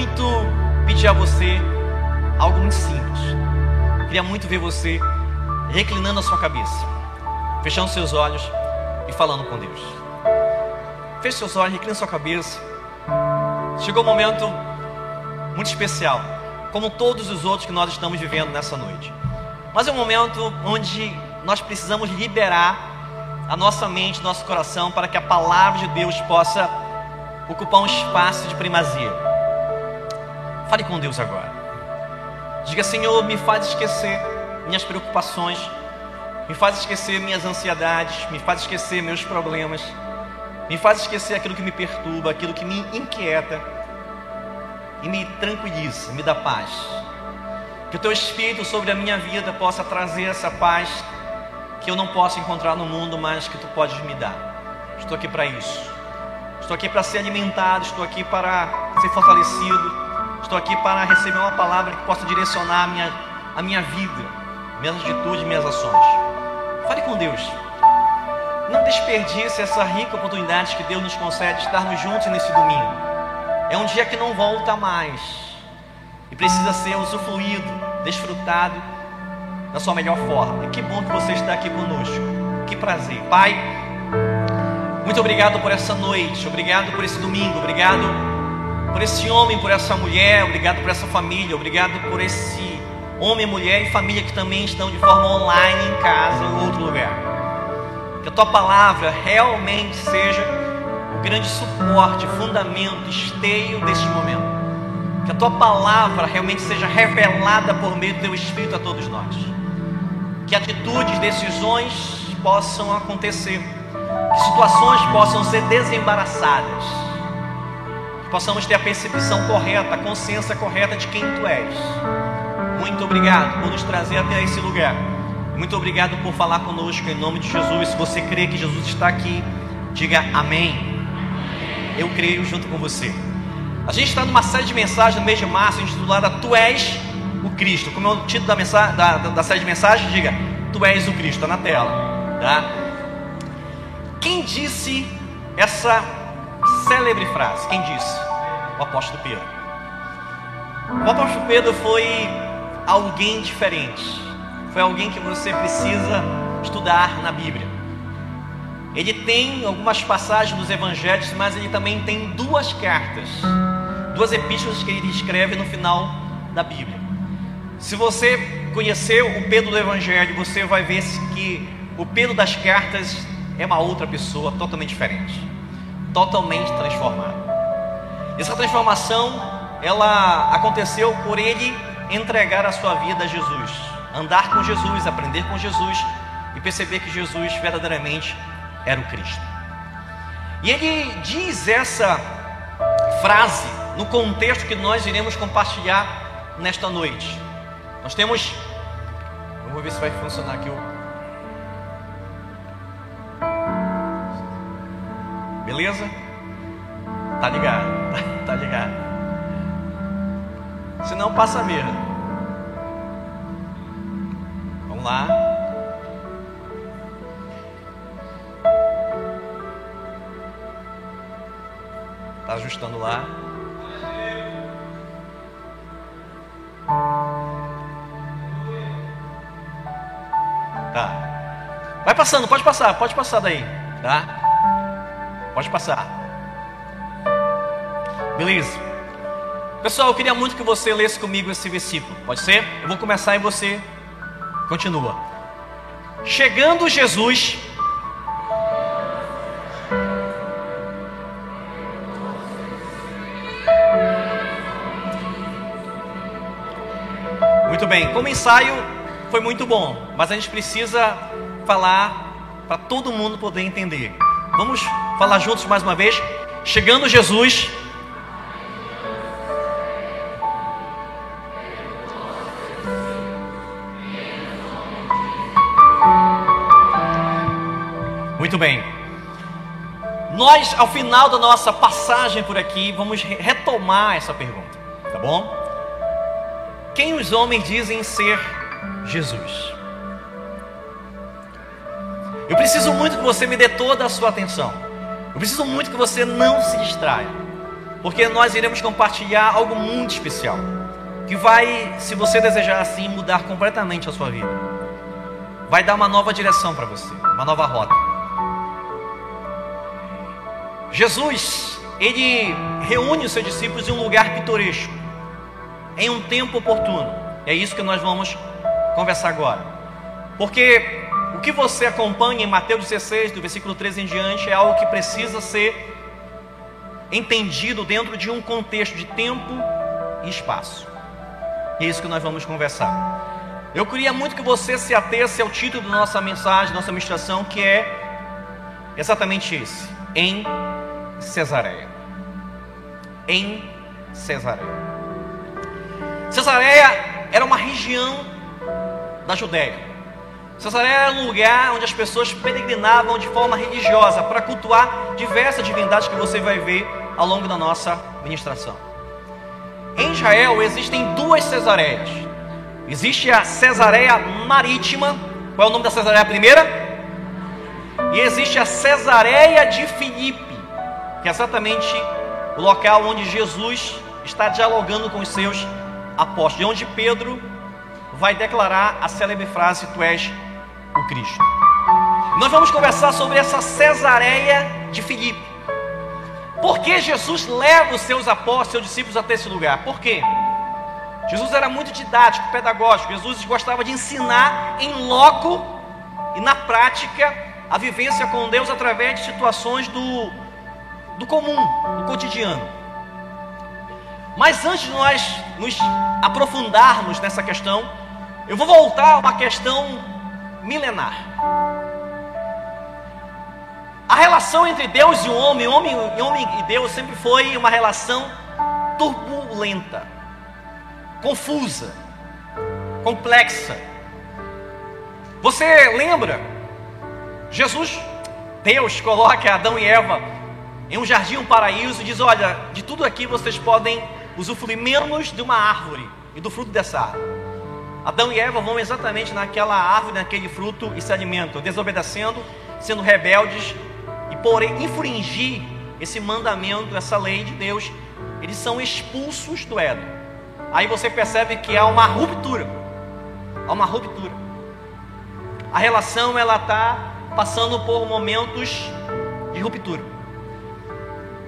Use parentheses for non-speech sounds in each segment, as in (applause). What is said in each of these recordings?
muito pedir a você algo muito simples. Queria muito ver você reclinando a sua cabeça, fechando seus olhos e falando com Deus. Feche seus olhos, recline sua cabeça. Chegou um momento muito especial, como todos os outros que nós estamos vivendo nessa noite. Mas é um momento onde nós precisamos liberar a nossa mente, nosso coração, para que a palavra de Deus possa ocupar um espaço de primazia. Fale com Deus agora. Diga, Senhor, me faz esquecer minhas preocupações, me faz esquecer minhas ansiedades, me faz esquecer meus problemas, me faz esquecer aquilo que me perturba, aquilo que me inquieta e me tranquiliza, me dá paz. Que o teu Espírito sobre a minha vida possa trazer essa paz que eu não posso encontrar no mundo, mas que tu podes me dar. Estou aqui para isso. Estou aqui para ser alimentado, estou aqui para ser fortalecido, estou aqui para receber uma palavra que possa direcionar a minha, a minha vida, minhas atitudes, minhas ações. Fale com Deus. Não desperdice essa rica oportunidade que Deus nos concede de estarmos juntos nesse domingo. É um dia que não volta mais e precisa ser usufruído, desfrutado da sua melhor forma. E que bom que você está aqui conosco. Que prazer. Pai, muito obrigado por essa noite, obrigado por esse domingo, obrigado por esse homem, por essa mulher, obrigado por essa família, obrigado por esse homem, mulher e família que também estão de forma online em casa em outro lugar. Que a tua palavra realmente seja o grande suporte, fundamento, esteio deste momento. Que a tua palavra realmente seja revelada por meio do teu Espírito a todos nós. Que atitudes, decisões possam acontecer. Que situações possam ser desembaraçadas. Possamos ter a percepção correta, a consciência correta de quem tu és. Muito obrigado por nos trazer até esse lugar. Muito obrigado por falar conosco em nome de Jesus. Se você crê que Jesus está aqui, diga amém. Eu creio junto com você. A gente está numa série de mensagens no mês de março, intitulada Tu és o Cristo. Como é o título da, mensagem, da, da série de mensagens? Diga, Tu és o Cristo, está na tela. Tá? Quem disse essa célebre frase? Quem disse? O apóstolo Pedro. O apóstolo Pedro foi alguém diferente. Foi alguém que você precisa estudar na Bíblia. Ele tem algumas passagens dos evangelhos, mas ele também tem duas cartas, duas epístolas que ele escreve no final da Bíblia. Se você conheceu o Pedro do Evangelho, você vai ver que o Pedro das cartas é uma outra pessoa totalmente diferente, totalmente transformada. Essa transformação, ela aconteceu por ele entregar a sua vida a Jesus, andar com Jesus, aprender com Jesus e perceber que Jesus verdadeiramente era o Cristo. E ele diz essa frase no contexto que nós iremos compartilhar nesta noite. Nós temos, vamos ver se vai funcionar aqui o Beleza? Tá ligado? (laughs) Tá ligado? Se não, passa mesmo. Vamos lá. Tá ajustando lá. Tá. Vai passando, pode passar, pode passar daí, tá? Pode passar. Beleza. Pessoal, eu queria muito que você lesse comigo esse versículo. Pode ser? Eu vou começar e você continua. Chegando Jesus. Muito bem, como ensaio foi muito bom, mas a gente precisa falar para todo mundo poder entender. Vamos falar juntos mais uma vez? Chegando Jesus. Muito bem. Nós, ao final da nossa passagem por aqui, vamos retomar essa pergunta, tá bom? Quem os homens dizem ser Jesus? Eu preciso muito que você me dê toda a sua atenção. Eu preciso muito que você não se distraia. porque nós iremos compartilhar algo muito especial, que vai, se você desejar assim, mudar completamente a sua vida. Vai dar uma nova direção para você, uma nova rota. Jesus, ele reúne os seus discípulos em um lugar pitoresco, em um tempo oportuno. É isso que nós vamos conversar agora. Porque o que você acompanha em Mateus 16, do versículo 13 em diante, é algo que precisa ser entendido dentro de um contexto de tempo e espaço. É isso que nós vamos conversar. Eu queria muito que você se atesse ao título da nossa mensagem, nossa ministração, que é exatamente esse: em Cesareia. Em Cesareia. Cesareia era uma região da Judéia. Cesareia era um lugar onde as pessoas peregrinavam de forma religiosa para cultuar diversas divindades que você vai ver ao longo da nossa ministração. Em Israel existem duas Cesareias. Existe a Cesareia Marítima. Qual é o nome da Cesareia primeira? E existe a Cesareia de Filipe, que é exatamente o local onde Jesus está dialogando com os seus apóstolos, de onde Pedro vai declarar a célebre frase: Tu és o Cristo. Nós vamos conversar sobre essa Cesareia de Filipe. Por que Jesus leva os seus apóstolos, seus discípulos até esse lugar? Por quê? Jesus era muito didático, pedagógico. Jesus gostava de ensinar em loco e na prática a vivência com Deus através de situações do, do comum, do cotidiano. Mas antes de nós nos aprofundarmos nessa questão, eu vou voltar a uma questão milenar. A relação entre Deus e o homem, homem, homem e Deus sempre foi uma relação turbulenta, confusa, complexa. Você lembra? Jesus, Deus coloca Adão e Eva em um jardim, um paraíso, e diz: Olha, de tudo aqui vocês podem usufruir menos de uma árvore e do fruto dessa árvore. Adão e Eva vão exatamente naquela árvore, naquele fruto e se alimentam, desobedecendo, sendo rebeldes, e por infringir esse mandamento, essa lei de Deus, eles são expulsos do Éden. Aí você percebe que há uma ruptura. Há uma ruptura. A relação ela está passando por momentos de ruptura.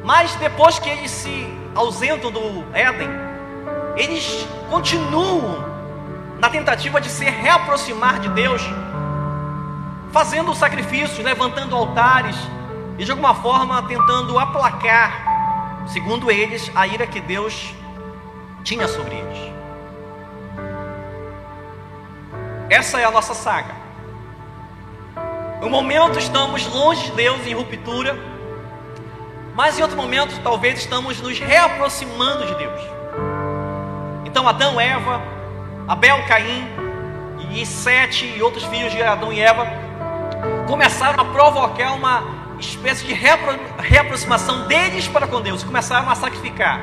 Mas depois que eles se ausentam do Éden, eles continuam na tentativa de se reaproximar de Deus, fazendo sacrifícios, levantando altares, e de alguma forma tentando aplacar, segundo eles, a ira que Deus tinha sobre eles. Essa é a nossa saga. Um momento estamos longe de Deus em ruptura, mas em outro momento talvez estamos nos reaproximando de Deus. Então Adão, Eva, Abel, Caim e Sete e outros filhos de Adão e Eva começaram a provocar uma espécie de reapro reaproximação deles para com Deus começaram a sacrificar.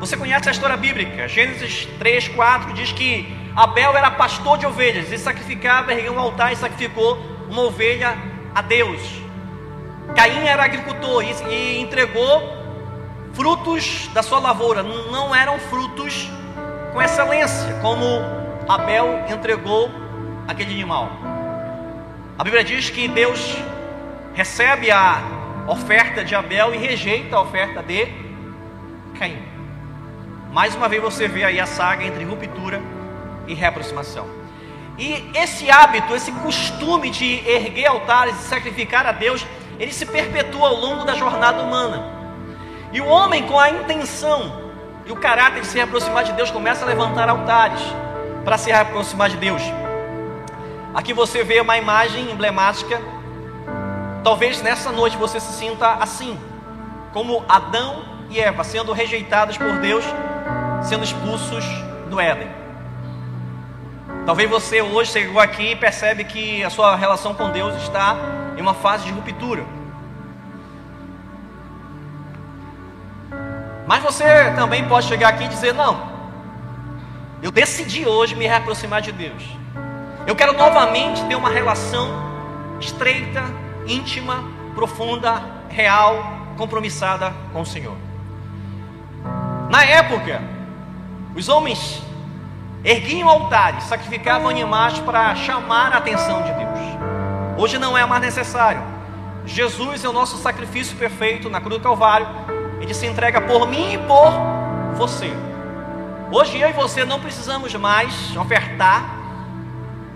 Você conhece a história bíblica? Gênesis 3, 4 diz que Abel era pastor de ovelhas e sacrificava, ergueu um altar e sacrificou uma ovelha a Deus. Caim era agricultor e entregou frutos da sua lavoura, não eram frutos com excelência, como Abel entregou aquele animal. A Bíblia diz que Deus recebe a oferta de Abel e rejeita a oferta de Caim. Mais uma vez você vê aí a saga entre ruptura e reaproximação. E esse hábito, esse costume de erguer altares e sacrificar a Deus, ele se perpetua ao longo da jornada humana. E o homem, com a intenção e o caráter de se aproximar de Deus, começa a levantar altares para se aproximar de Deus. Aqui você vê uma imagem emblemática Talvez nessa noite você se sinta assim, como Adão e Eva, sendo rejeitados por Deus, sendo expulsos do Éden. Talvez você hoje chegou aqui e percebe que a sua relação com Deus está em uma fase de ruptura. Mas você também pode chegar aqui e dizer: Não, eu decidi hoje me reaproximar de Deus. Eu quero novamente ter uma relação estreita íntima, profunda, real, compromissada com o Senhor. Na época, os homens erguiam altares, sacrificavam animais para chamar a atenção de Deus. Hoje não é mais necessário. Jesus é o nosso sacrifício perfeito na cruz do Calvário. Ele se entrega por mim e por você. Hoje eu e você não precisamos mais ofertar,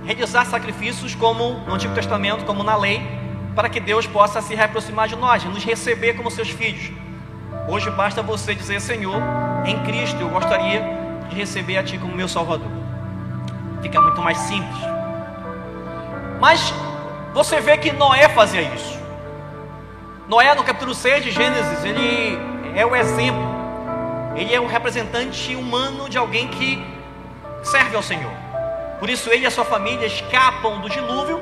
realizar sacrifícios como no Antigo Testamento, como na lei, para que Deus possa se reaproximar de nós, nos receber como seus filhos. Hoje basta você dizer, Senhor, em Cristo eu gostaria de receber a Ti como meu Salvador. Fica muito mais simples. Mas você vê que Noé fazia isso. Noé, no capítulo 6 de Gênesis, ele é o exemplo. Ele é um representante humano de alguém que serve ao Senhor. Por isso ele e a sua família escapam do dilúvio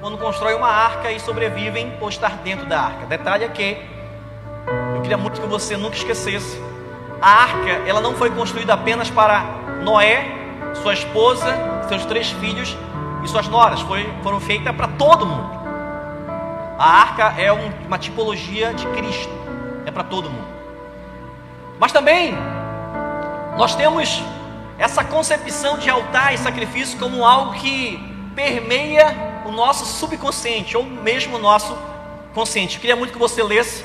quando constroem uma arca e sobrevivem por estar dentro da arca. Detalhe é que eu queria muito que você nunca esquecesse. A arca, ela não foi construída apenas para Noé, sua esposa, seus três filhos e suas noras. Foi, foram feitas para todo mundo. A arca é um, uma tipologia de Cristo. É para todo mundo. Mas também nós temos essa concepção de altar e sacrifício como algo que permeia o nosso subconsciente ou mesmo o nosso consciente. Eu queria muito que você lesse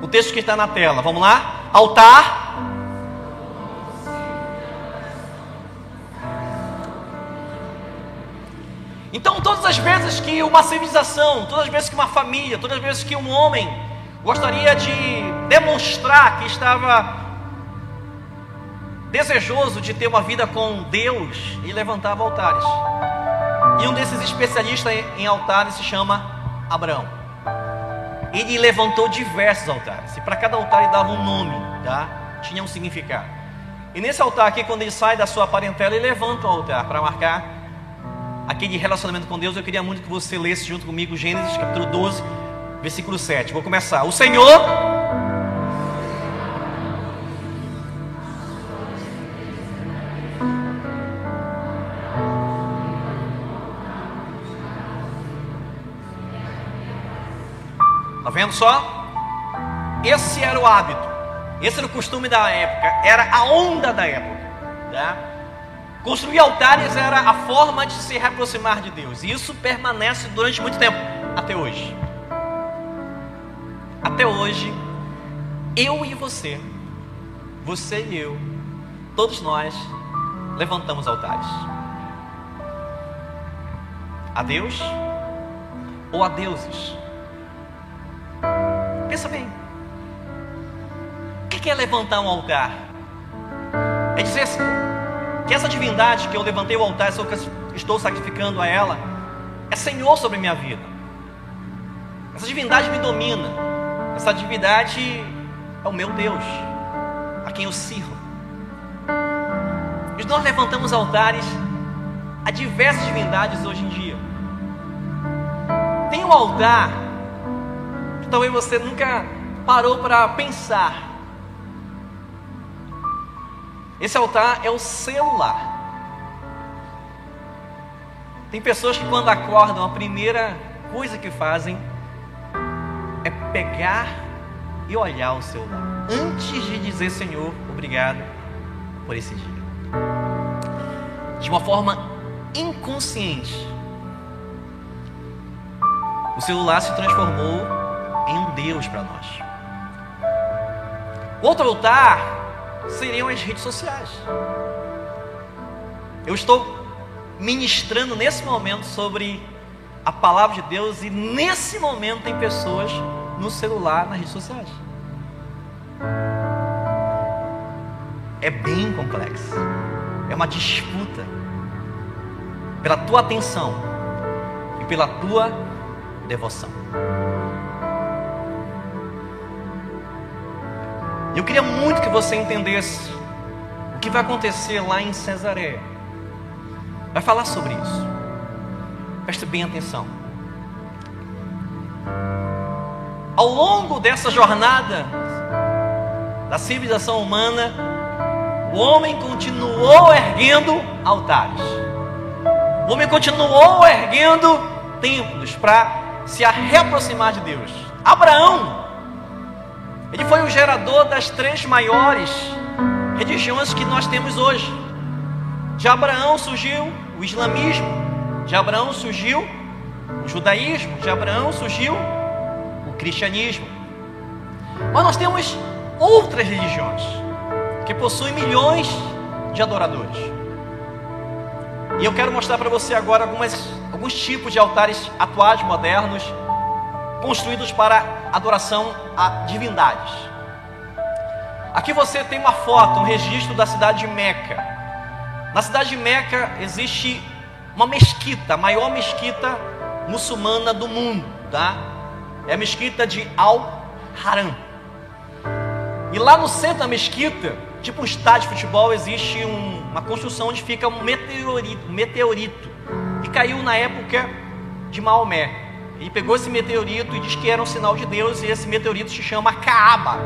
o texto que está na tela. Vamos lá? Altar. Então, todas as vezes que uma civilização, todas as vezes que uma família, todas as vezes que um homem gostaria de demonstrar que estava desejoso de ter uma vida com Deus, ele levantava altares. E um desses especialistas em altares se chama Abraão ele levantou diversos altares. E para cada altar ele dava um nome, tá? Tinha um significado. E nesse altar aqui, quando ele sai da sua parentela, ele levanta o altar para marcar aquele relacionamento com Deus. Eu queria muito que você lesse junto comigo Gênesis capítulo 12, versículo 7. Vou começar. O Senhor vendo só? Esse era o hábito, esse era o costume da época, era a onda da época. Tá? Construir altares era a forma de se reaproximar de Deus, e isso permanece durante muito tempo, até hoje. Até hoje, eu e você, você e eu, todos nós levantamos altares. A Deus ou a deuses. Pensa bem. O que é levantar um altar? É dizer assim, que essa divindade que eu levantei o altar, estou sacrificando a ela, é Senhor sobre minha vida. Essa divindade me domina. Essa divindade é o meu Deus, a quem eu sirvo. E nós levantamos altares a diversas divindades hoje em dia. Tem um altar talvez você nunca parou para pensar. Esse altar é o celular. Tem pessoas que quando acordam, a primeira coisa que fazem pegar e olhar o celular. Antes de dizer, Senhor, obrigado por esse dia. De uma forma inconsciente. O celular se transformou em um Deus para nós. Outro altar seriam as redes sociais. Eu estou ministrando nesse momento sobre a palavra de Deus e nesse momento tem pessoas no celular, nas redes sociais. É bem complexo. É uma disputa pela tua atenção e pela tua devoção. Eu queria muito que você entendesse o que vai acontecer lá em Cesareia. Vai falar sobre isso. Preste bem atenção. Ao longo dessa jornada da civilização humana, o homem continuou erguendo altares. O homem continuou erguendo templos para se reaproximar de Deus. Abraão ele foi o gerador das três maiores religiões que nós temos hoje. De Abraão surgiu o islamismo, de Abraão surgiu o judaísmo, de Abraão surgiu cristianismo. Mas nós temos outras religiões que possuem milhões de adoradores. E eu quero mostrar para você agora algumas, alguns tipos de altares atuais, modernos, construídos para adoração a divindades. Aqui você tem uma foto, um registro da cidade de Meca. Na cidade de Meca existe uma mesquita, a maior mesquita muçulmana do mundo, tá? É a mesquita de Al-Haram. E lá no centro da mesquita, tipo um estádio de futebol, existe um, uma construção onde fica um meteorito, um meteorito que caiu na época de Maomé. Ele pegou esse meteorito e diz que era um sinal de Deus, e esse meteorito se chama Kaaba.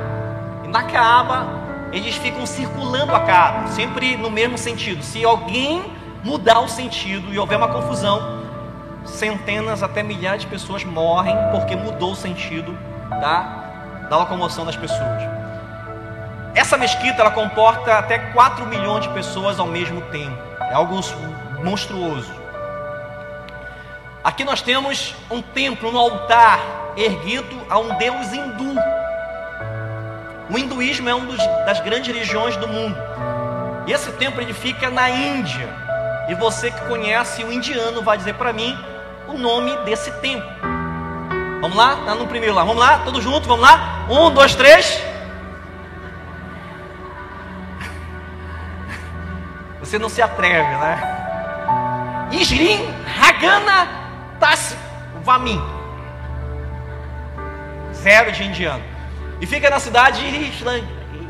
E na Kaaba, eles ficam circulando a Kaaba, sempre no mesmo sentido. Se alguém mudar o sentido e houver uma confusão, centenas até milhares de pessoas morrem porque mudou o sentido da, da locomoção das pessoas. Essa mesquita ela comporta até 4 milhões de pessoas ao mesmo tempo. É algo monstruoso. Aqui nós temos um templo, um altar erguido a um deus hindu. O hinduísmo é uma das grandes religiões do mundo. E esse templo ele fica na Índia. E você que conhece o indiano vai dizer para mim o nome desse templo. Vamos lá? Está no primeiro lá. Vamos lá? Todos juntos? Vamos lá? Um, dois, três. Você não se atreve, né? Isrin Hagana Tas Vamin. Zero de indiano. E fica na cidade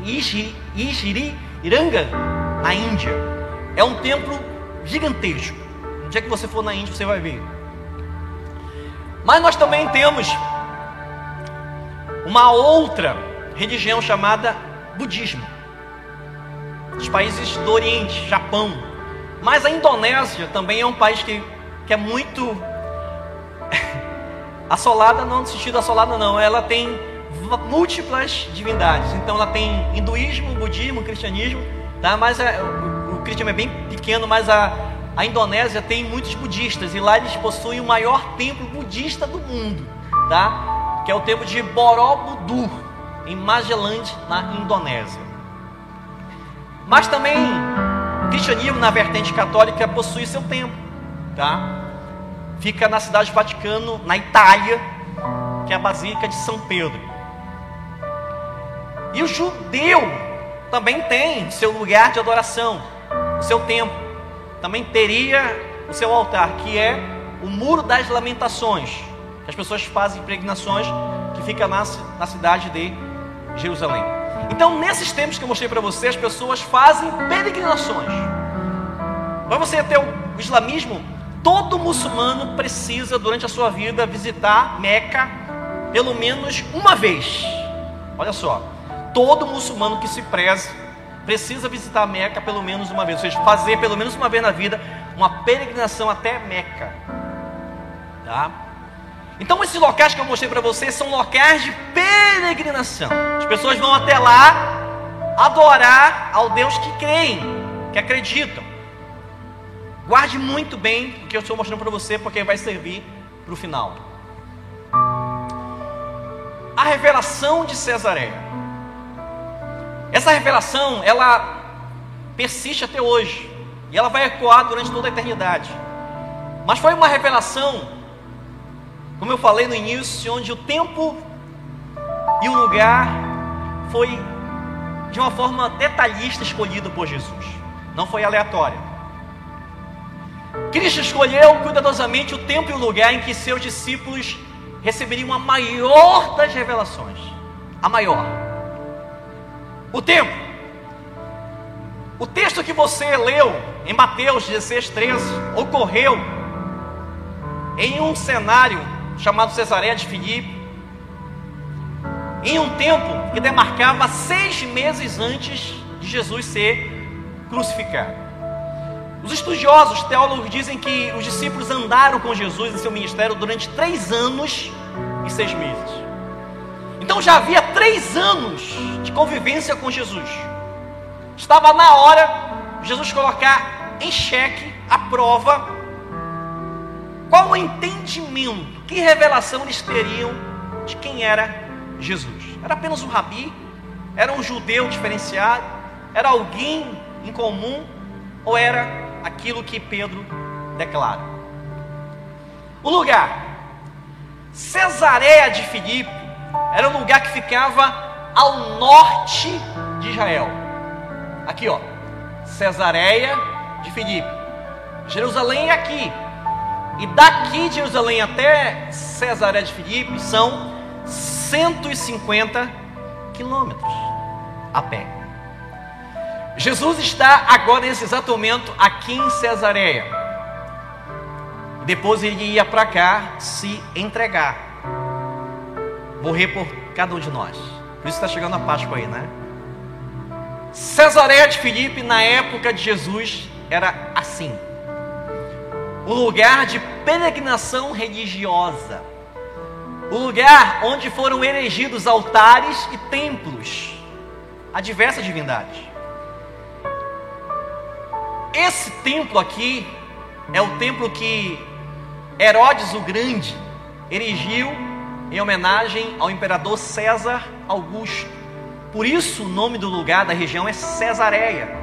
de Isriranga, na Índia. É um templo gigantesco. No dia que você for na Índia, você vai ver. Mas nós também temos uma outra religião chamada budismo dos países do Oriente, Japão. Mas a Indonésia também é um país que, que é muito (laughs) assolada, não no sentido assolada não, ela tem múltiplas divindades. Então ela tem hinduísmo, budismo, cristianismo, tá? Mas é, cristianismo é bem pequeno, mas a, a Indonésia tem muitos budistas e lá eles possuem o maior templo budista do mundo, tá? Que é o templo de Borobudur, em Magellan, na Indonésia. Mas também o cristianismo na vertente católica possui seu templo, tá? Fica na cidade do Vaticano, na Itália, que é a Basílica de São Pedro. E o judeu também tem seu lugar de adoração, o seu templo. Também teria o seu altar, que é o Muro das Lamentações, que as pessoas fazem impregnações, que fica na, na cidade de Jerusalém. Então, nesses tempos que eu mostrei para você, as pessoas fazem peregrinações. Para você ter o islamismo, todo muçulmano precisa, durante a sua vida, visitar Meca pelo menos uma vez. Olha só, todo muçulmano que se preze precisa visitar Meca pelo menos uma vez, ou seja, fazer pelo menos uma vez na vida uma peregrinação até Meca. Tá? Então, esses locais que eu mostrei para vocês são locais de peregrinação. As pessoas vão até lá adorar ao Deus que creem, que acreditam. Guarde muito bem o que eu estou mostrando para você, porque vai servir para o final. A revelação de Cesareia. Essa revelação, ela persiste até hoje. E ela vai ecoar durante toda a eternidade. Mas foi uma revelação como eu falei no início, onde o tempo e o lugar foi de uma forma detalhista escolhido por Jesus, não foi aleatório. Cristo escolheu cuidadosamente o tempo e o lugar em que seus discípulos receberiam a maior das revelações, a maior. O tempo. O texto que você leu em Mateus 16, 13 ocorreu em um cenário chamado Cesareia de Filipe, em um tempo que demarcava seis meses antes de Jesus ser crucificado. Os estudiosos, teólogos, dizem que os discípulos andaram com Jesus em seu ministério durante três anos e seis meses. Então já havia três anos de convivência com Jesus. Estava na hora Jesus colocar em xeque a prova qual o entendimento, que revelação eles teriam de quem era Jesus. Era apenas um rabi? Era um judeu diferenciado? Era alguém em comum? Ou era aquilo que Pedro declara? O lugar, Cesareia de Filipe, era um lugar que ficava ao norte de Israel. Aqui, ó, Cesareia de Filipe. Jerusalém é aqui. E daqui de Jerusalém até Cesareia de Filipe são 150 quilômetros a pé. Jesus está agora nesse exato momento aqui em Cesareia. Depois ele ia para cá se entregar, morrer por cada um de nós. Por isso está chegando a Páscoa aí, né? Cesareia de Filipe, na época de Jesus, era assim: um lugar de peregrinação religiosa, o lugar onde foram erigidos altares e templos a diversas divindades. Esse templo aqui é o templo que Herodes o Grande erigiu em homenagem ao imperador César Augusto. Por isso o nome do lugar da região é Cesareia,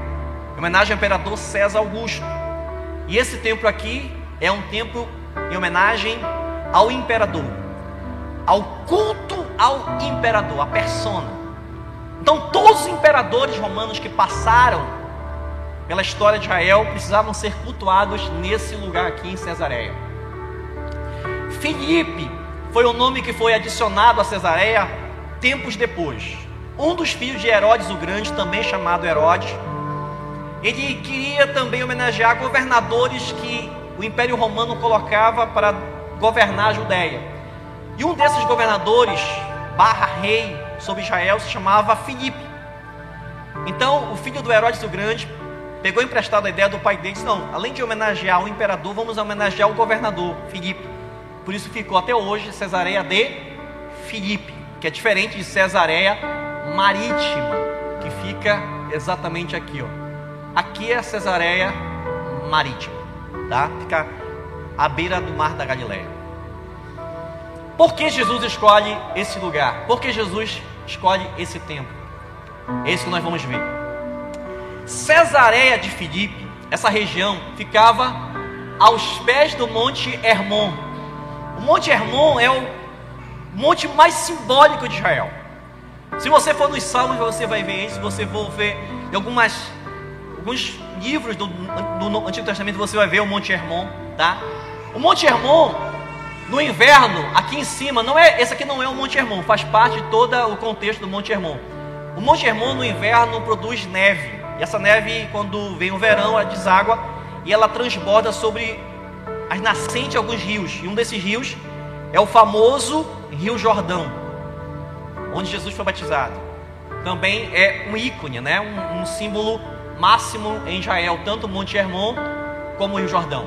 em homenagem ao imperador César Augusto. E esse templo aqui é um templo em homenagem ao imperador, ao culto ao imperador, a persona. Então todos os imperadores romanos que passaram pela história de Israel precisavam ser cultuados nesse lugar aqui em Cesareia. Filipe foi o nome que foi adicionado a Cesareia tempos depois. Um dos filhos de Herodes o Grande, também chamado Herodes, ele queria também homenagear governadores que o Império Romano colocava para governar a Judéia. E um desses governadores, barra rei sobre Israel, se chamava Filipe. Então, o filho do Herodes o Grande pegou emprestado a ideia do pai dele e disse: Não, além de homenagear o imperador, vamos homenagear o governador, Filipe. Por isso ficou até hoje Cesareia de Filipe, que é diferente de Cesareia marítima, que fica exatamente aqui, ó. Aqui é Cesareia marítima, tá? Fica à beira do mar da Galileia. Por que Jesus escolhe esse lugar? Por que Jesus escolhe esse tempo? É isso que nós vamos ver. Cesareia de Filipe, essa região ficava aos pés do Monte Hermon. O Monte Hermon é o monte mais simbólico de Israel. Se você for nos Salmos, você vai ver isso. Se você for ver em algumas, alguns livros do, do Antigo Testamento, você vai ver o Monte Hermon, tá? O Monte Hermon, no inverno, aqui em cima, não é esse aqui não é o Monte Hermon, faz parte de todo o contexto do Monte Hermon. O Monte Hermon no inverno produz neve. E essa neve, quando vem o verão, ela deságua e ela transborda sobre as nascentes de alguns rios. E um desses rios é o famoso Rio Jordão onde Jesus foi batizado. Também é um ícone, né? um, um símbolo máximo em Israel, tanto o Monte Hermon como o Rio Jordão.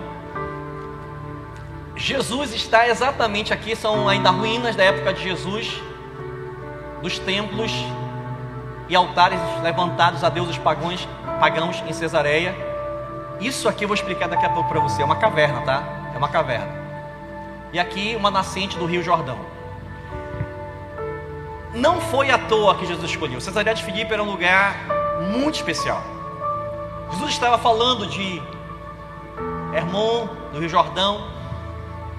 Jesus está exatamente aqui, são ainda ruínas da época de Jesus, dos templos e altares levantados a deuses pagãos, pagãos em Cesareia. Isso aqui eu vou explicar daqui a pouco para você. É uma caverna, tá? É uma caverna. E aqui uma nascente do Rio Jordão. Não foi à toa que Jesus escolheu. Cesareia de Filipe era um lugar muito especial. Jesus estava falando de Hermon, do Rio Jordão.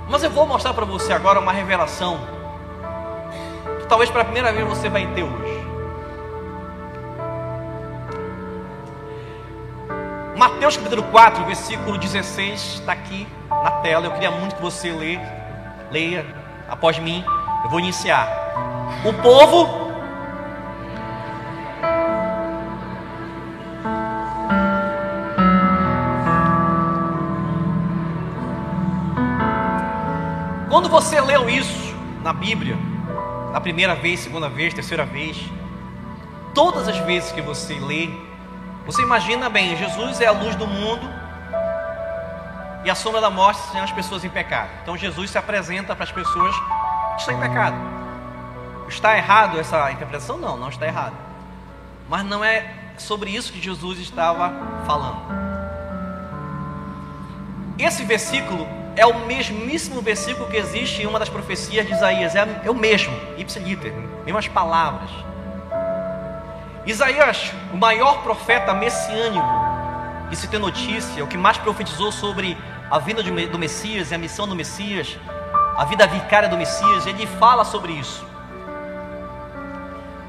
Mas eu vou mostrar para você agora uma revelação que talvez pela primeira vez você vai ter hoje. Mateus capítulo 4, versículo 16, está aqui na tela. Eu queria muito que você leia, leia após mim. Eu vou iniciar. O povo Quando você leu isso na Bíblia, na primeira vez, segunda vez, terceira vez, todas as vezes que você lê, você imagina bem, Jesus é a luz do mundo e a sombra da morte são as pessoas em pecado. Então Jesus se apresenta para as pessoas que estão em pecado. Está errado essa interpretação? Não, não está errado. Mas não é sobre isso que Jesus estava falando. Esse versículo é o mesmíssimo versículo que existe em uma das profecias de Isaías, é, é o mesmo, ipsiliter, mesmas palavras. Isaías, o maior profeta messiânico que se tem notícia, o que mais profetizou sobre a vinda do Messias e a missão do Messias, a vida vicária do Messias, ele fala sobre isso.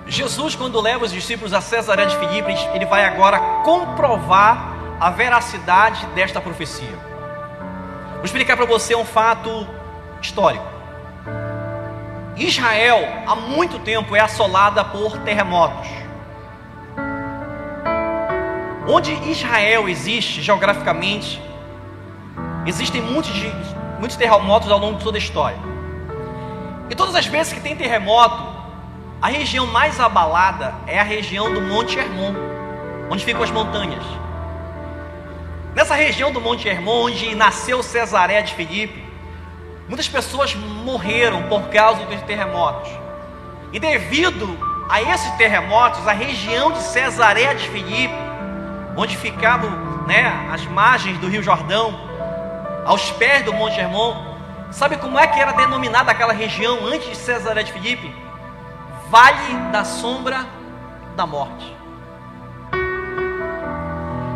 Jesus, quando leva os discípulos a Cesaré de Filipe, ele vai agora comprovar a veracidade desta profecia. Vou explicar para você um fato histórico. Israel, há muito tempo, é assolada por terremotos. Onde Israel existe geograficamente, existem muitos, muitos terremotos ao longo de toda a história. E todas as vezes que tem terremoto, a região mais abalada é a região do Monte Hermon, onde ficam as montanhas. Nessa região do Monte Hermon, onde nasceu Cesaré de Filipe, muitas pessoas morreram por causa dos terremotos. E devido a esses terremotos, a região de Cesaré de Filipe, onde ficavam né, as margens do Rio Jordão, aos pés do Monte Hermon, sabe como é que era denominada aquela região antes de Cesaré de Filipe? vale da sombra da morte.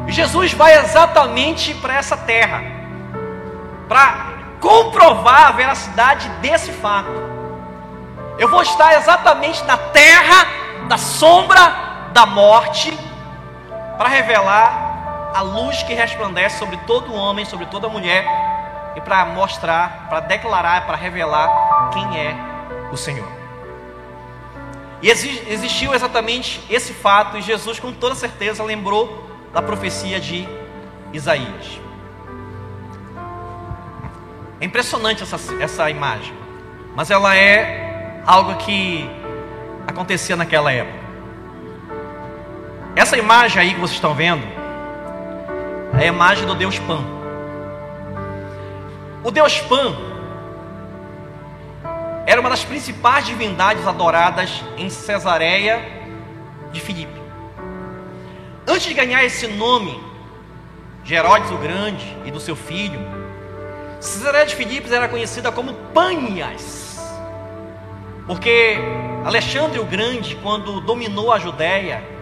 E Jesus vai exatamente para essa terra, para comprovar a veracidade desse fato. Eu vou estar exatamente na terra da sombra da morte, para revelar a luz que resplandece sobre todo homem, sobre toda mulher, e para mostrar, para declarar, para revelar quem é o Senhor. E existiu exatamente esse fato, e Jesus, com toda certeza, lembrou da profecia de Isaías. É impressionante essa, essa imagem, mas ela é algo que acontecia naquela época. Essa imagem aí que vocês estão vendo é a imagem do Deus Pan. O Deus Pan era uma das principais divindades adoradas em Cesareia de Filipe. Antes de ganhar esse nome de Herodes o Grande e do seu filho, Cesareia de Filipe era conhecida como Panias, porque Alexandre o Grande, quando dominou a Judéia,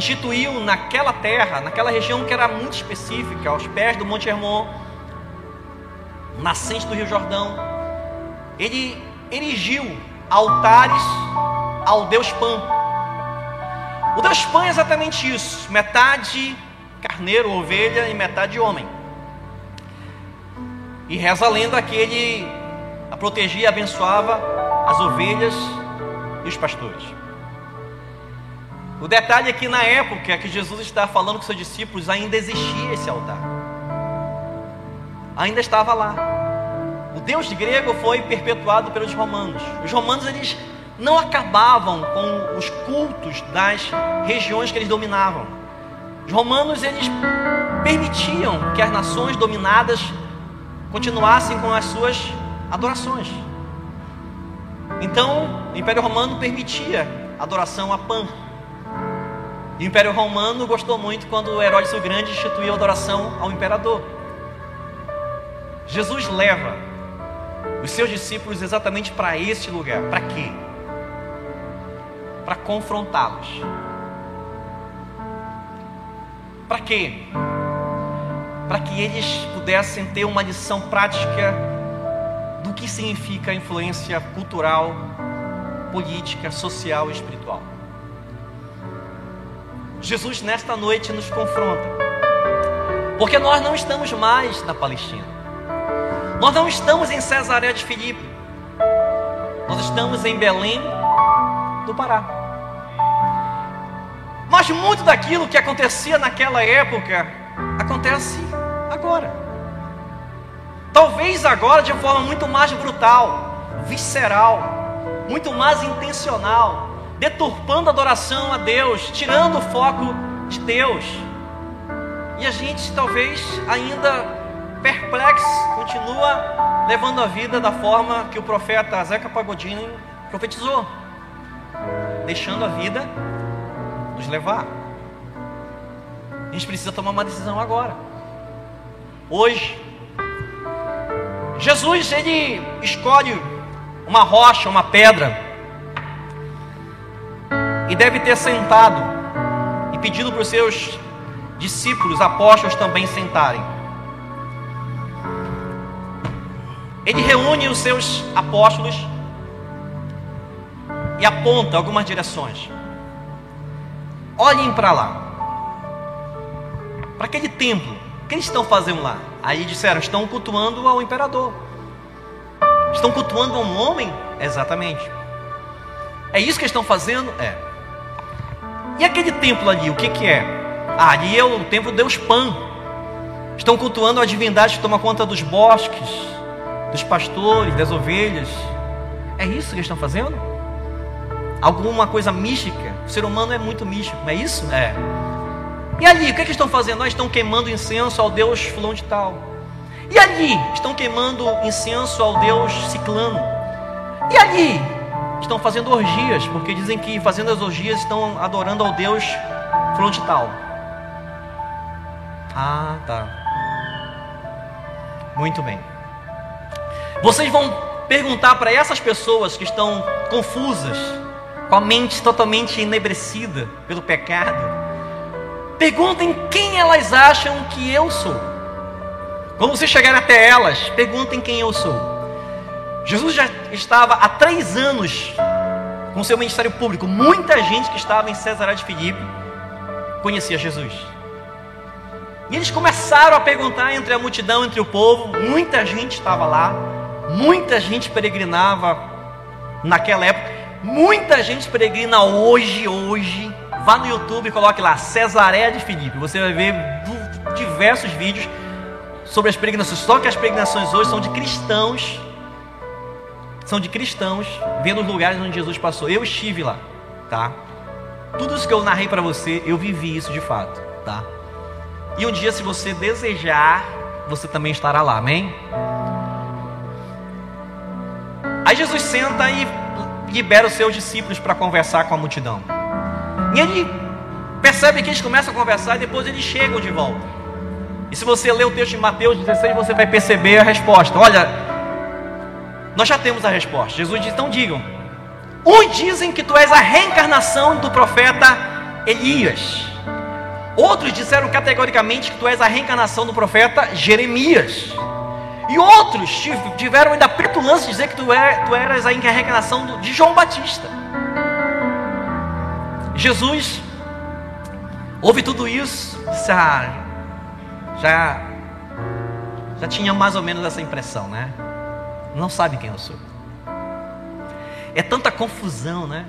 instituiu naquela terra, naquela região que era muito específica, aos pés do Monte Hermon, nascente do Rio Jordão, ele erigiu altares ao Deus Pan. O Deus Pan é exatamente isso: metade carneiro, ovelha e metade homem. E reza a lenda que ele a protegia e abençoava as ovelhas e os pastores. O detalhe é que na época que Jesus está falando com seus discípulos, ainda existia esse altar. Ainda estava lá. O Deus grego foi perpetuado pelos romanos. Os romanos eles não acabavam com os cultos das regiões que eles dominavam. Os romanos eles permitiam que as nações dominadas continuassem com as suas adorações. Então, o Império Romano permitia adoração a Pan. E o Império Romano gostou muito quando Herodes o Grande instituiu a adoração ao imperador. Jesus leva os seus discípulos exatamente para este lugar. Para quê? Para confrontá-los. Para quê? Para que eles pudessem ter uma lição prática do que significa a influência cultural, política, social e espiritual. Jesus nesta noite nos confronta, porque nós não estamos mais na Palestina. Nós não estamos em Cesaré de Filipe. Nós estamos em Belém do Pará. Mas muito daquilo que acontecia naquela época acontece agora. Talvez agora de forma muito mais brutal, visceral, muito mais intencional, deturpando a adoração a Deus, tirando o foco de Deus. E a gente talvez ainda perplexo, continua levando a vida da forma que o profeta Zeca Pagodini profetizou, deixando a vida nos levar. A gente precisa tomar uma decisão agora. Hoje. Jesus, ele escolhe uma rocha, uma pedra, e deve ter sentado e pedido para os seus discípulos, apóstolos também sentarem. Ele reúne os seus apóstolos e aponta algumas direções. Olhem para lá, para aquele templo. O que eles estão fazendo lá? Aí disseram: estão cultuando ao imperador. Estão cultuando a um homem? Exatamente. É isso que estão fazendo? É. E aquele templo ali, o que, que é? Ah, ali é o templo de Deus Pan. Estão cultuando a divindade que toma conta dos bosques, dos pastores, das ovelhas. É isso que eles estão fazendo? Alguma coisa mística? O ser humano é muito místico, não é isso? É. E ali, o que, é que estão fazendo? Nós estão queimando incenso ao Deus fulano de tal. E ali, estão queimando incenso ao Deus ciclano. E ali, estão fazendo orgias, porque dizem que fazendo as orgias estão adorando ao Deus fulano de tal. Ah, tá. Muito bem. Vocês vão perguntar para essas pessoas que estão confusas, com a mente totalmente enebrecida pelo pecado, perguntem quem elas acham que eu sou. Quando vocês chegarem até elas, perguntem quem eu sou. Jesus já estava há três anos com seu ministério público. Muita gente que estava em Cesará de Filipe conhecia Jesus. E eles começaram a perguntar entre a multidão, entre o povo. Muita gente estava lá. Muita gente peregrinava naquela época. Muita gente peregrina hoje, hoje. Vá no YouTube e coloque lá Cesareia de Filipe. Você vai ver diversos vídeos sobre as peregrinações. Só que as peregrinações hoje são de cristãos. São de cristãos vendo os lugares onde Jesus passou. Eu estive lá, tá? Tudo isso que eu narrei para você, eu vivi isso de fato, tá? E um dia, se você desejar, você também estará lá, amém? Aí Jesus senta e libera os seus discípulos para conversar com a multidão. E ele percebe que eles começam a conversar e depois eles chegam de volta. E se você ler o texto de Mateus 16, você vai perceber a resposta. Olha, nós já temos a resposta. Jesus diz: então digam. Uns dizem que tu és a reencarnação do profeta Elias. Outros disseram categoricamente que tu és a reencarnação do profeta Jeremias. E outros tiveram ainda a petulância de dizer que tu, é, tu eras a reencarnação de João Batista. Jesus ouve tudo isso, já, já, já tinha mais ou menos essa impressão, né? Não sabe quem eu sou. É tanta confusão, né?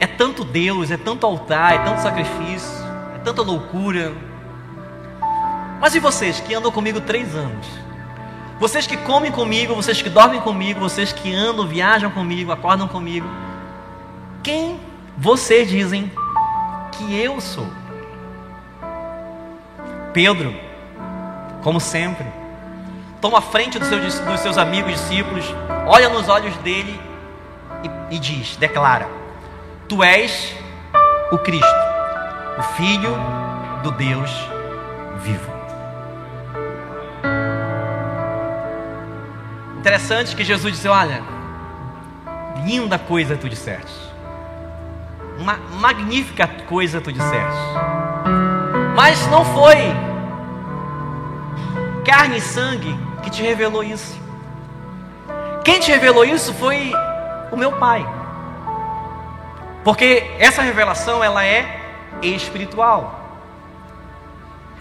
É tanto Deus, é tanto altar, é tanto sacrifício é tanta loucura. Mas e vocês que andam comigo três anos? Vocês que comem comigo, vocês que dormem comigo, vocês que andam, viajam comigo, acordam comigo. Quem vocês dizem que eu sou? Pedro, como sempre, toma frente dos seus, dos seus amigos discípulos, olha nos olhos dele e, e diz, declara: Tu és o Cristo o Filho do Deus vivo. Interessante que Jesus disse: Olha, linda coisa tu disseste, uma magnífica coisa tu disseste, mas não foi carne e sangue que te revelou isso. Quem te revelou isso foi o meu Pai. Porque essa revelação ela é espiritual.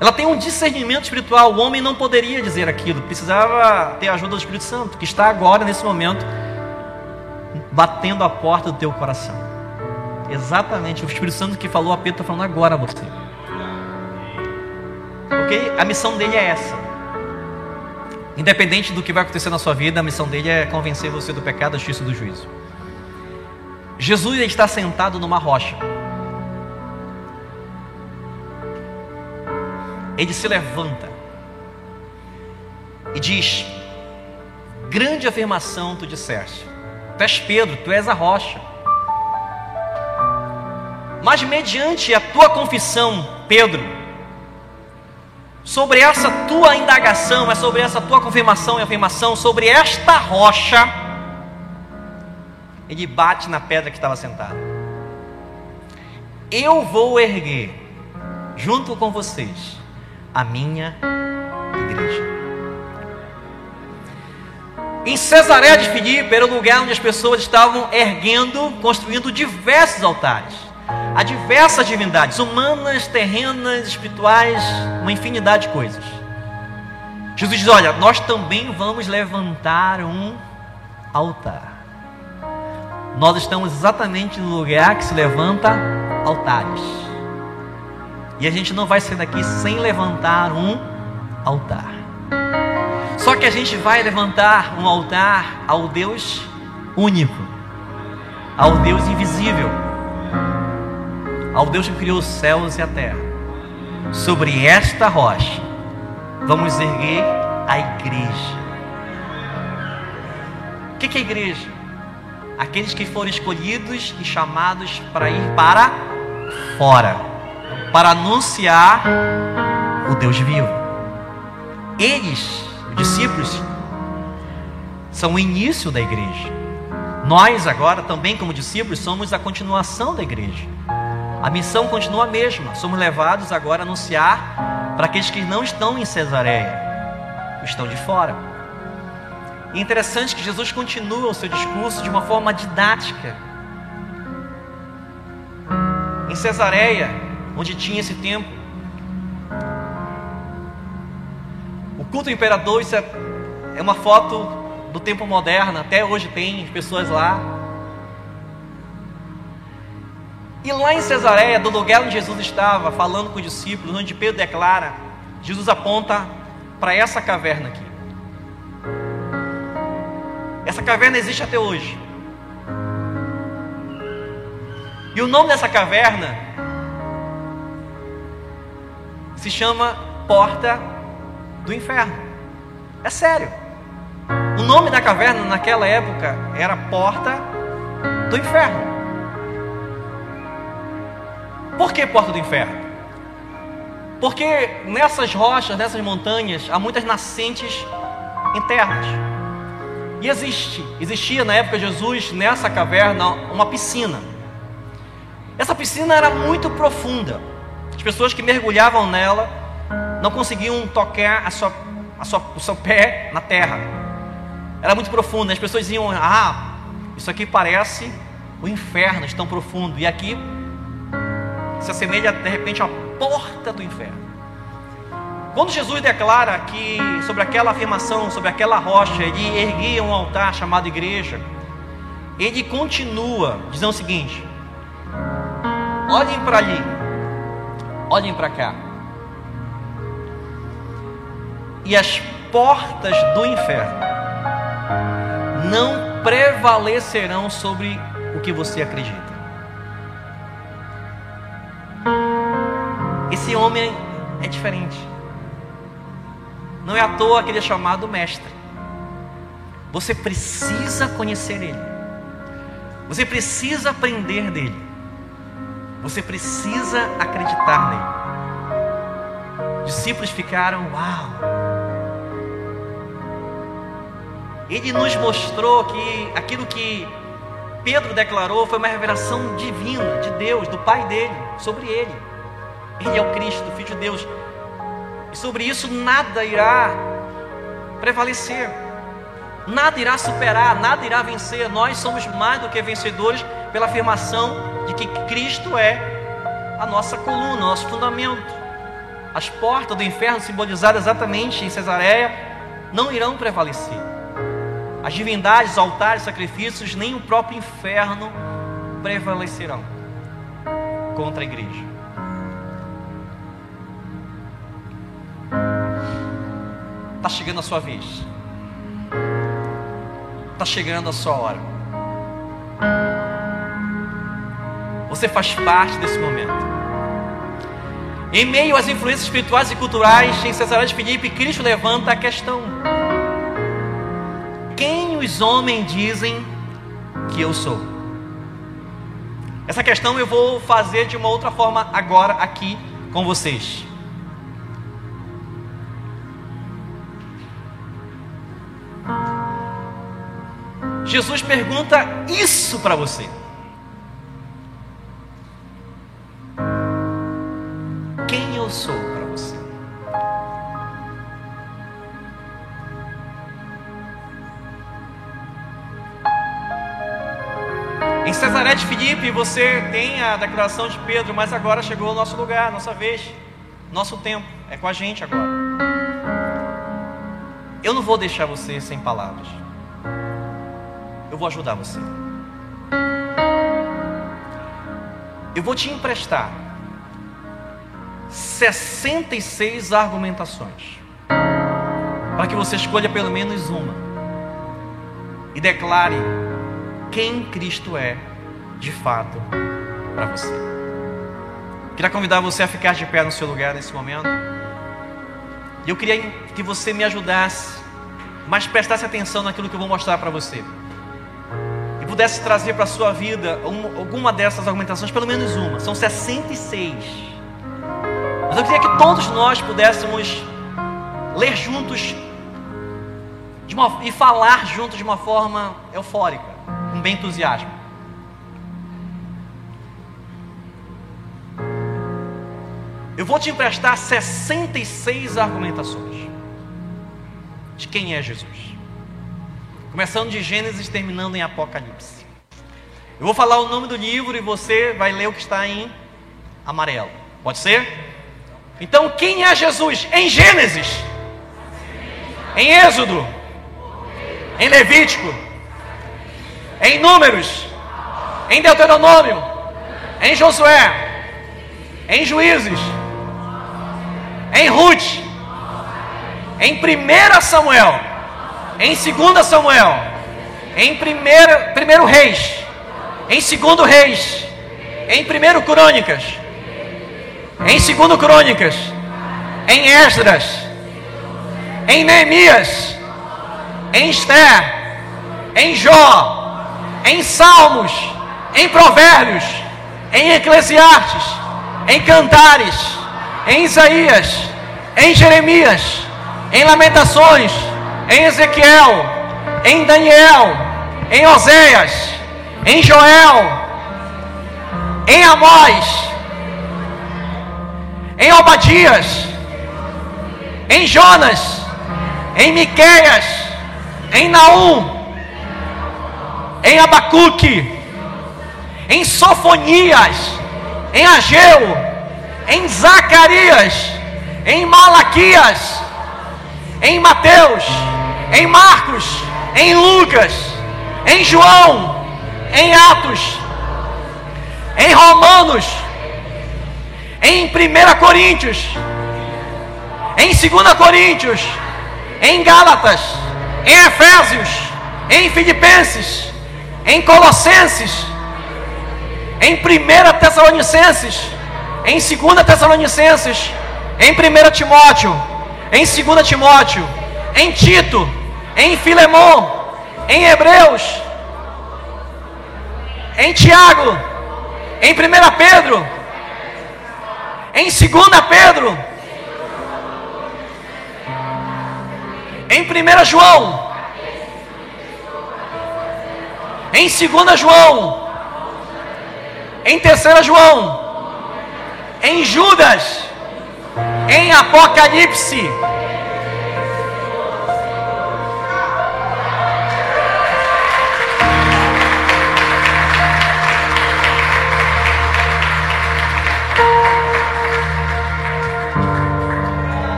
Ela tem um discernimento espiritual. O homem não poderia dizer aquilo, precisava ter a ajuda do Espírito Santo, que está agora, nesse momento, batendo a porta do teu coração. Exatamente, o Espírito Santo que falou a Pedro está falando agora a você. Porque a missão dele é essa. Independente do que vai acontecer na sua vida, a missão dele é convencer você do pecado, da justiça e do juízo. Jesus está sentado numa rocha. ele se levanta e diz: Grande afirmação tu disseste. Tu és Pedro, tu és a rocha. Mas mediante a tua confissão, Pedro, sobre essa tua indagação, é sobre essa tua confirmação e afirmação, sobre esta rocha, ele bate na pedra que estava sentada. Eu vou erguer, junto com vocês, a minha igreja. Em Cesareia de Filipe era o lugar onde as pessoas estavam erguendo, construindo diversos altares a diversas divindades, humanas, terrenas, espirituais, uma infinidade de coisas. Jesus diz: Olha, nós também vamos levantar um altar. Nós estamos exatamente no lugar que se levanta altares. E a gente não vai sair daqui sem levantar um altar. Só que a gente vai levantar um altar ao Deus único, ao Deus invisível, ao Deus que criou os céus e a terra. Sobre esta rocha, vamos erguer a igreja. O que é igreja? Aqueles que foram escolhidos e chamados para ir para fora, para anunciar o Deus vivo. Eles discípulos são o início da igreja. Nós, agora, também como discípulos, somos a continuação da igreja. A missão continua a mesma. Somos levados agora a anunciar para aqueles que não estão em Cesareia, estão de fora. E é interessante que Jesus continua o seu discurso de uma forma didática. Em Cesareia, onde tinha esse templo, culto ao imperador, isso é, é uma foto do tempo moderno, até hoje tem pessoas lá. E lá em Cesareia, do lugar onde Jesus estava, falando com os discípulos, onde Pedro declara, Jesus aponta para essa caverna aqui. Essa caverna existe até hoje. E o nome dessa caverna se chama Porta do inferno. É sério. O nome da caverna naquela época era Porta do Inferno. Por que Porta do Inferno? Porque nessas rochas, nessas montanhas, há muitas nascentes internas. E existe, existia na época de Jesus, nessa caverna, uma piscina. Essa piscina era muito profunda. As pessoas que mergulhavam nela não conseguiam tocar a sua, a sua, o seu pé na terra. Era muito profundo. As pessoas diziam: Ah, isso aqui parece o inferno, tão profundo. E aqui se assemelha de repente à porta do inferno. Quando Jesus declara que sobre aquela afirmação, sobre aquela rocha, ele erguia um altar chamado igreja, ele continua dizendo o seguinte: olhem para ali, olhem para cá e as portas do inferno não prevalecerão sobre o que você acredita. Esse homem é diferente. Não é à toa que ele é chamado mestre. Você precisa conhecer ele. Você precisa aprender dele. Você precisa acreditar nele. Discípulos ficaram, uau, ele nos mostrou que aquilo que Pedro declarou foi uma revelação divina de Deus, do Pai dele, sobre ele. Ele é o Cristo, o Filho de Deus. E sobre isso nada irá prevalecer, nada irá superar, nada irá vencer. Nós somos mais do que vencedores pela afirmação de que Cristo é a nossa coluna, nosso fundamento. As portas do inferno, simbolizadas exatamente em Cesareia, não irão prevalecer. As divindades, altares, sacrifícios, nem o próprio inferno prevalecerão contra a igreja. Está chegando a sua vez. Está chegando a sua hora. Você faz parte desse momento. Em meio às influências espirituais e culturais, em Cesareia de Filipe, Cristo levanta a questão quem os homens dizem que eu sou? Essa questão eu vou fazer de uma outra forma agora aqui com vocês. Jesus pergunta isso para você. Quem eu sou para você? Em Cesaré de Filipe você tem a declaração de Pedro, mas agora chegou o nosso lugar, nossa vez, nosso tempo, é com a gente agora. Eu não vou deixar você sem palavras vou ajudar você. Eu vou te emprestar 66 argumentações para que você escolha pelo menos uma e declare quem Cristo é de fato para você. Queria convidar você a ficar de pé no seu lugar nesse momento. Eu queria que você me ajudasse, mas prestasse atenção naquilo que eu vou mostrar para você pudesse trazer para a sua vida alguma dessas argumentações, pelo menos uma, são 66. Mas eu queria que todos nós pudéssemos ler juntos uma, e falar juntos de uma forma eufórica, com bem entusiasmo. Eu vou te emprestar 66 argumentações de quem é Jesus. Começando de Gênesis, terminando em Apocalipse. Eu vou falar o nome do livro e você vai ler o que está em amarelo. Pode ser? Então, quem é Jesus? Em Gênesis, em Êxodo, em Levítico, em Números, em Deuteronômio, em Josué, em Juízes, em Ruth, em 1 Samuel em 2 Samuel, em 1 Reis, em 2 Reis, em 1 Crônicas, em 2 Crônicas, em Esdras, em Neemias, em Esther, em Jó, em Salmos, em Provérbios, em Eclesiastes, em Cantares, em Isaías, em Jeremias, em Lamentações, em Ezequiel, em Daniel, em Oséias, em Joel, em Amós, em Obadias, em Jonas, em Miqueias, em Naum, em Abacuque, em Sofonias, em Ageu, em Zacarias, em Malaquias, em Mateus, em Marcos, em Lucas, em João, em Atos, em Romanos, em 1 Coríntios, em 2 Coríntios, em Gálatas, em Efésios, em Filipenses, em Colossenses, em 1 Tessalonicenses, em 2 Tessalonicenses, em 1 Timóteo, em 2 Timóteo, em Tito, em Filemão, em Hebreus, em Tiago, em 1 Pedro, em 2 Pedro, em 1 João, em 2 João, em 3 João, em Judas, em Apocalipse.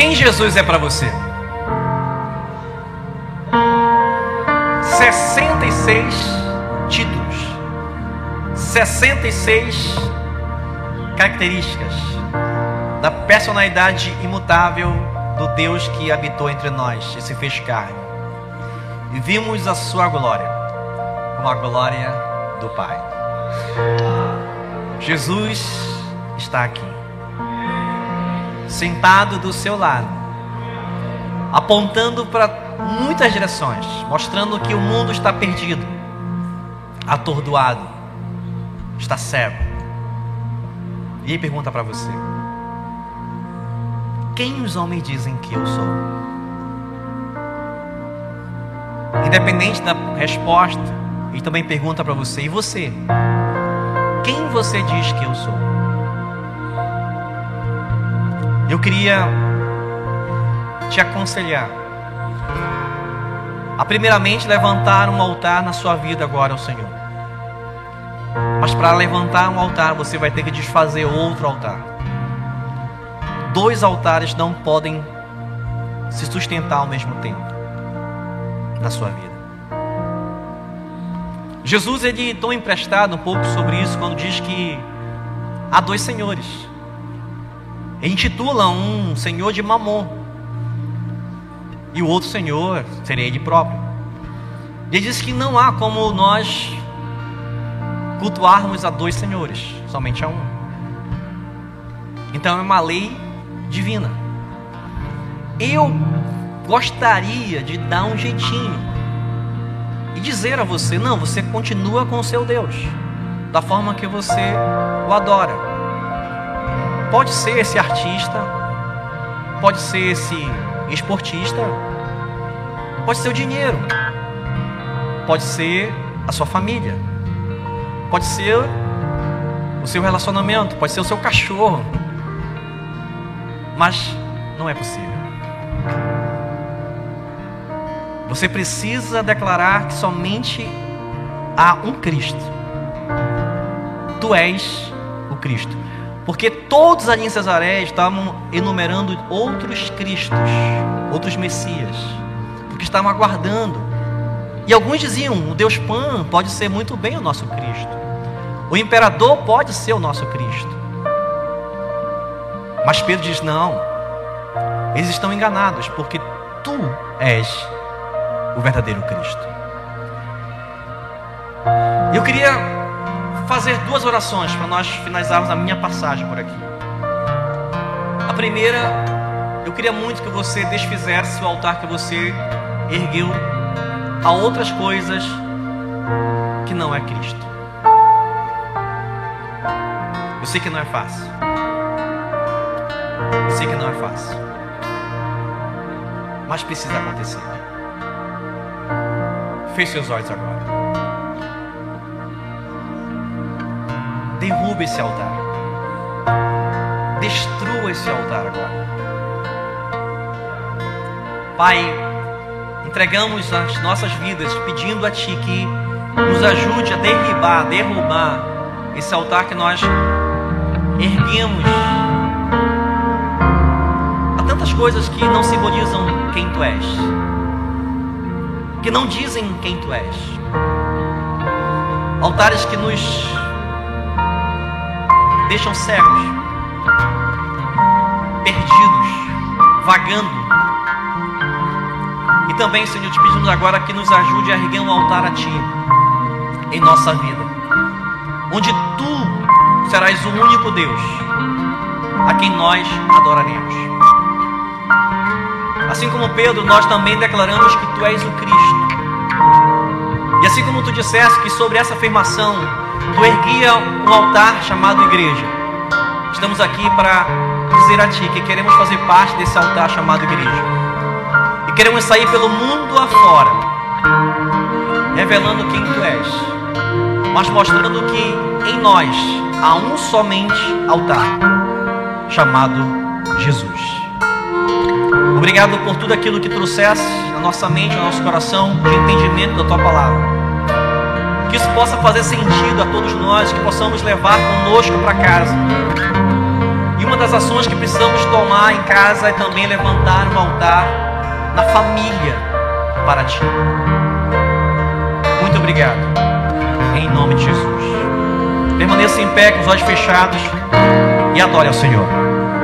Quem Jesus é para você? 66 títulos, 66 características da personalidade imutável do Deus que habitou entre nós e se fez carne. E vimos a sua glória, como a glória do Pai. Jesus está aqui sentado do seu lado, apontando para muitas direções, mostrando que o mundo está perdido, atordoado, está cego. E ele pergunta para você: Quem os homens dizem que eu sou? Independente da resposta, ele também pergunta para você: e você? Quem você diz que eu sou? Eu queria te aconselhar a primeiramente levantar um altar na sua vida agora ao Senhor. Mas para levantar um altar, você vai ter que desfazer outro altar. Dois altares não podem se sustentar ao mesmo tempo na sua vida. Jesus ele toma emprestado um pouco sobre isso quando diz que há dois senhores. Intitula um senhor de Mamon e o outro senhor seria ele próprio. Ele diz que não há como nós cultuarmos a dois senhores, somente a um. Então é uma lei divina. Eu gostaria de dar um jeitinho e dizer a você: não, você continua com o seu Deus, da forma que você o adora. Pode ser esse artista, pode ser esse esportista, pode ser o dinheiro, pode ser a sua família, pode ser o seu relacionamento, pode ser o seu cachorro, mas não é possível. Você precisa declarar que somente há um Cristo. Tu és o Cristo. Porque todos ali em Cesaré estavam enumerando outros Cristos, outros Messias, porque estavam aguardando. E alguns diziam: o Deus Pan pode ser muito bem o nosso Cristo, o imperador pode ser o nosso Cristo. Mas Pedro diz: não, eles estão enganados, porque tu és o verdadeiro Cristo. Eu queria fazer duas orações para nós finalizarmos a minha passagem por aqui. A primeira, eu queria muito que você desfizesse o altar que você ergueu a outras coisas que não é Cristo. Eu sei que não é fácil. Eu sei que não é fácil. Mas precisa acontecer. Feche seus olhos agora. Derruba esse altar. Destrua esse altar agora. Pai, entregamos as nossas vidas pedindo a Ti que nos ajude a derribar, derrubar esse altar que nós erguemos. Há tantas coisas que não simbolizam quem Tu és que não dizem quem tu és. Altares que nos deixam cegos, perdidos, vagando. E também, Senhor, te pedimos agora que nos ajude a erguer um altar a Ti em nossa vida, onde Tu serás o único Deus a quem nós adoraremos. Assim como Pedro, nós também declaramos que tu és o Cristo. E assim como tu disseste que sobre essa afirmação tu erguia um altar chamado igreja, estamos aqui para dizer a ti que queremos fazer parte desse altar chamado igreja. E queremos sair pelo mundo afora, revelando quem tu és, mas mostrando que em nós há um somente altar, chamado Jesus. Obrigado por tudo aquilo que trouxeste na nossa mente, no nosso coração, de entendimento da tua palavra. Que isso possa fazer sentido a todos nós, que possamos levar conosco para casa. E uma das ações que precisamos tomar em casa é também levantar um altar na família para ti. Muito obrigado. Em nome de Jesus. Permaneça em pé com os olhos fechados e adore ao Senhor.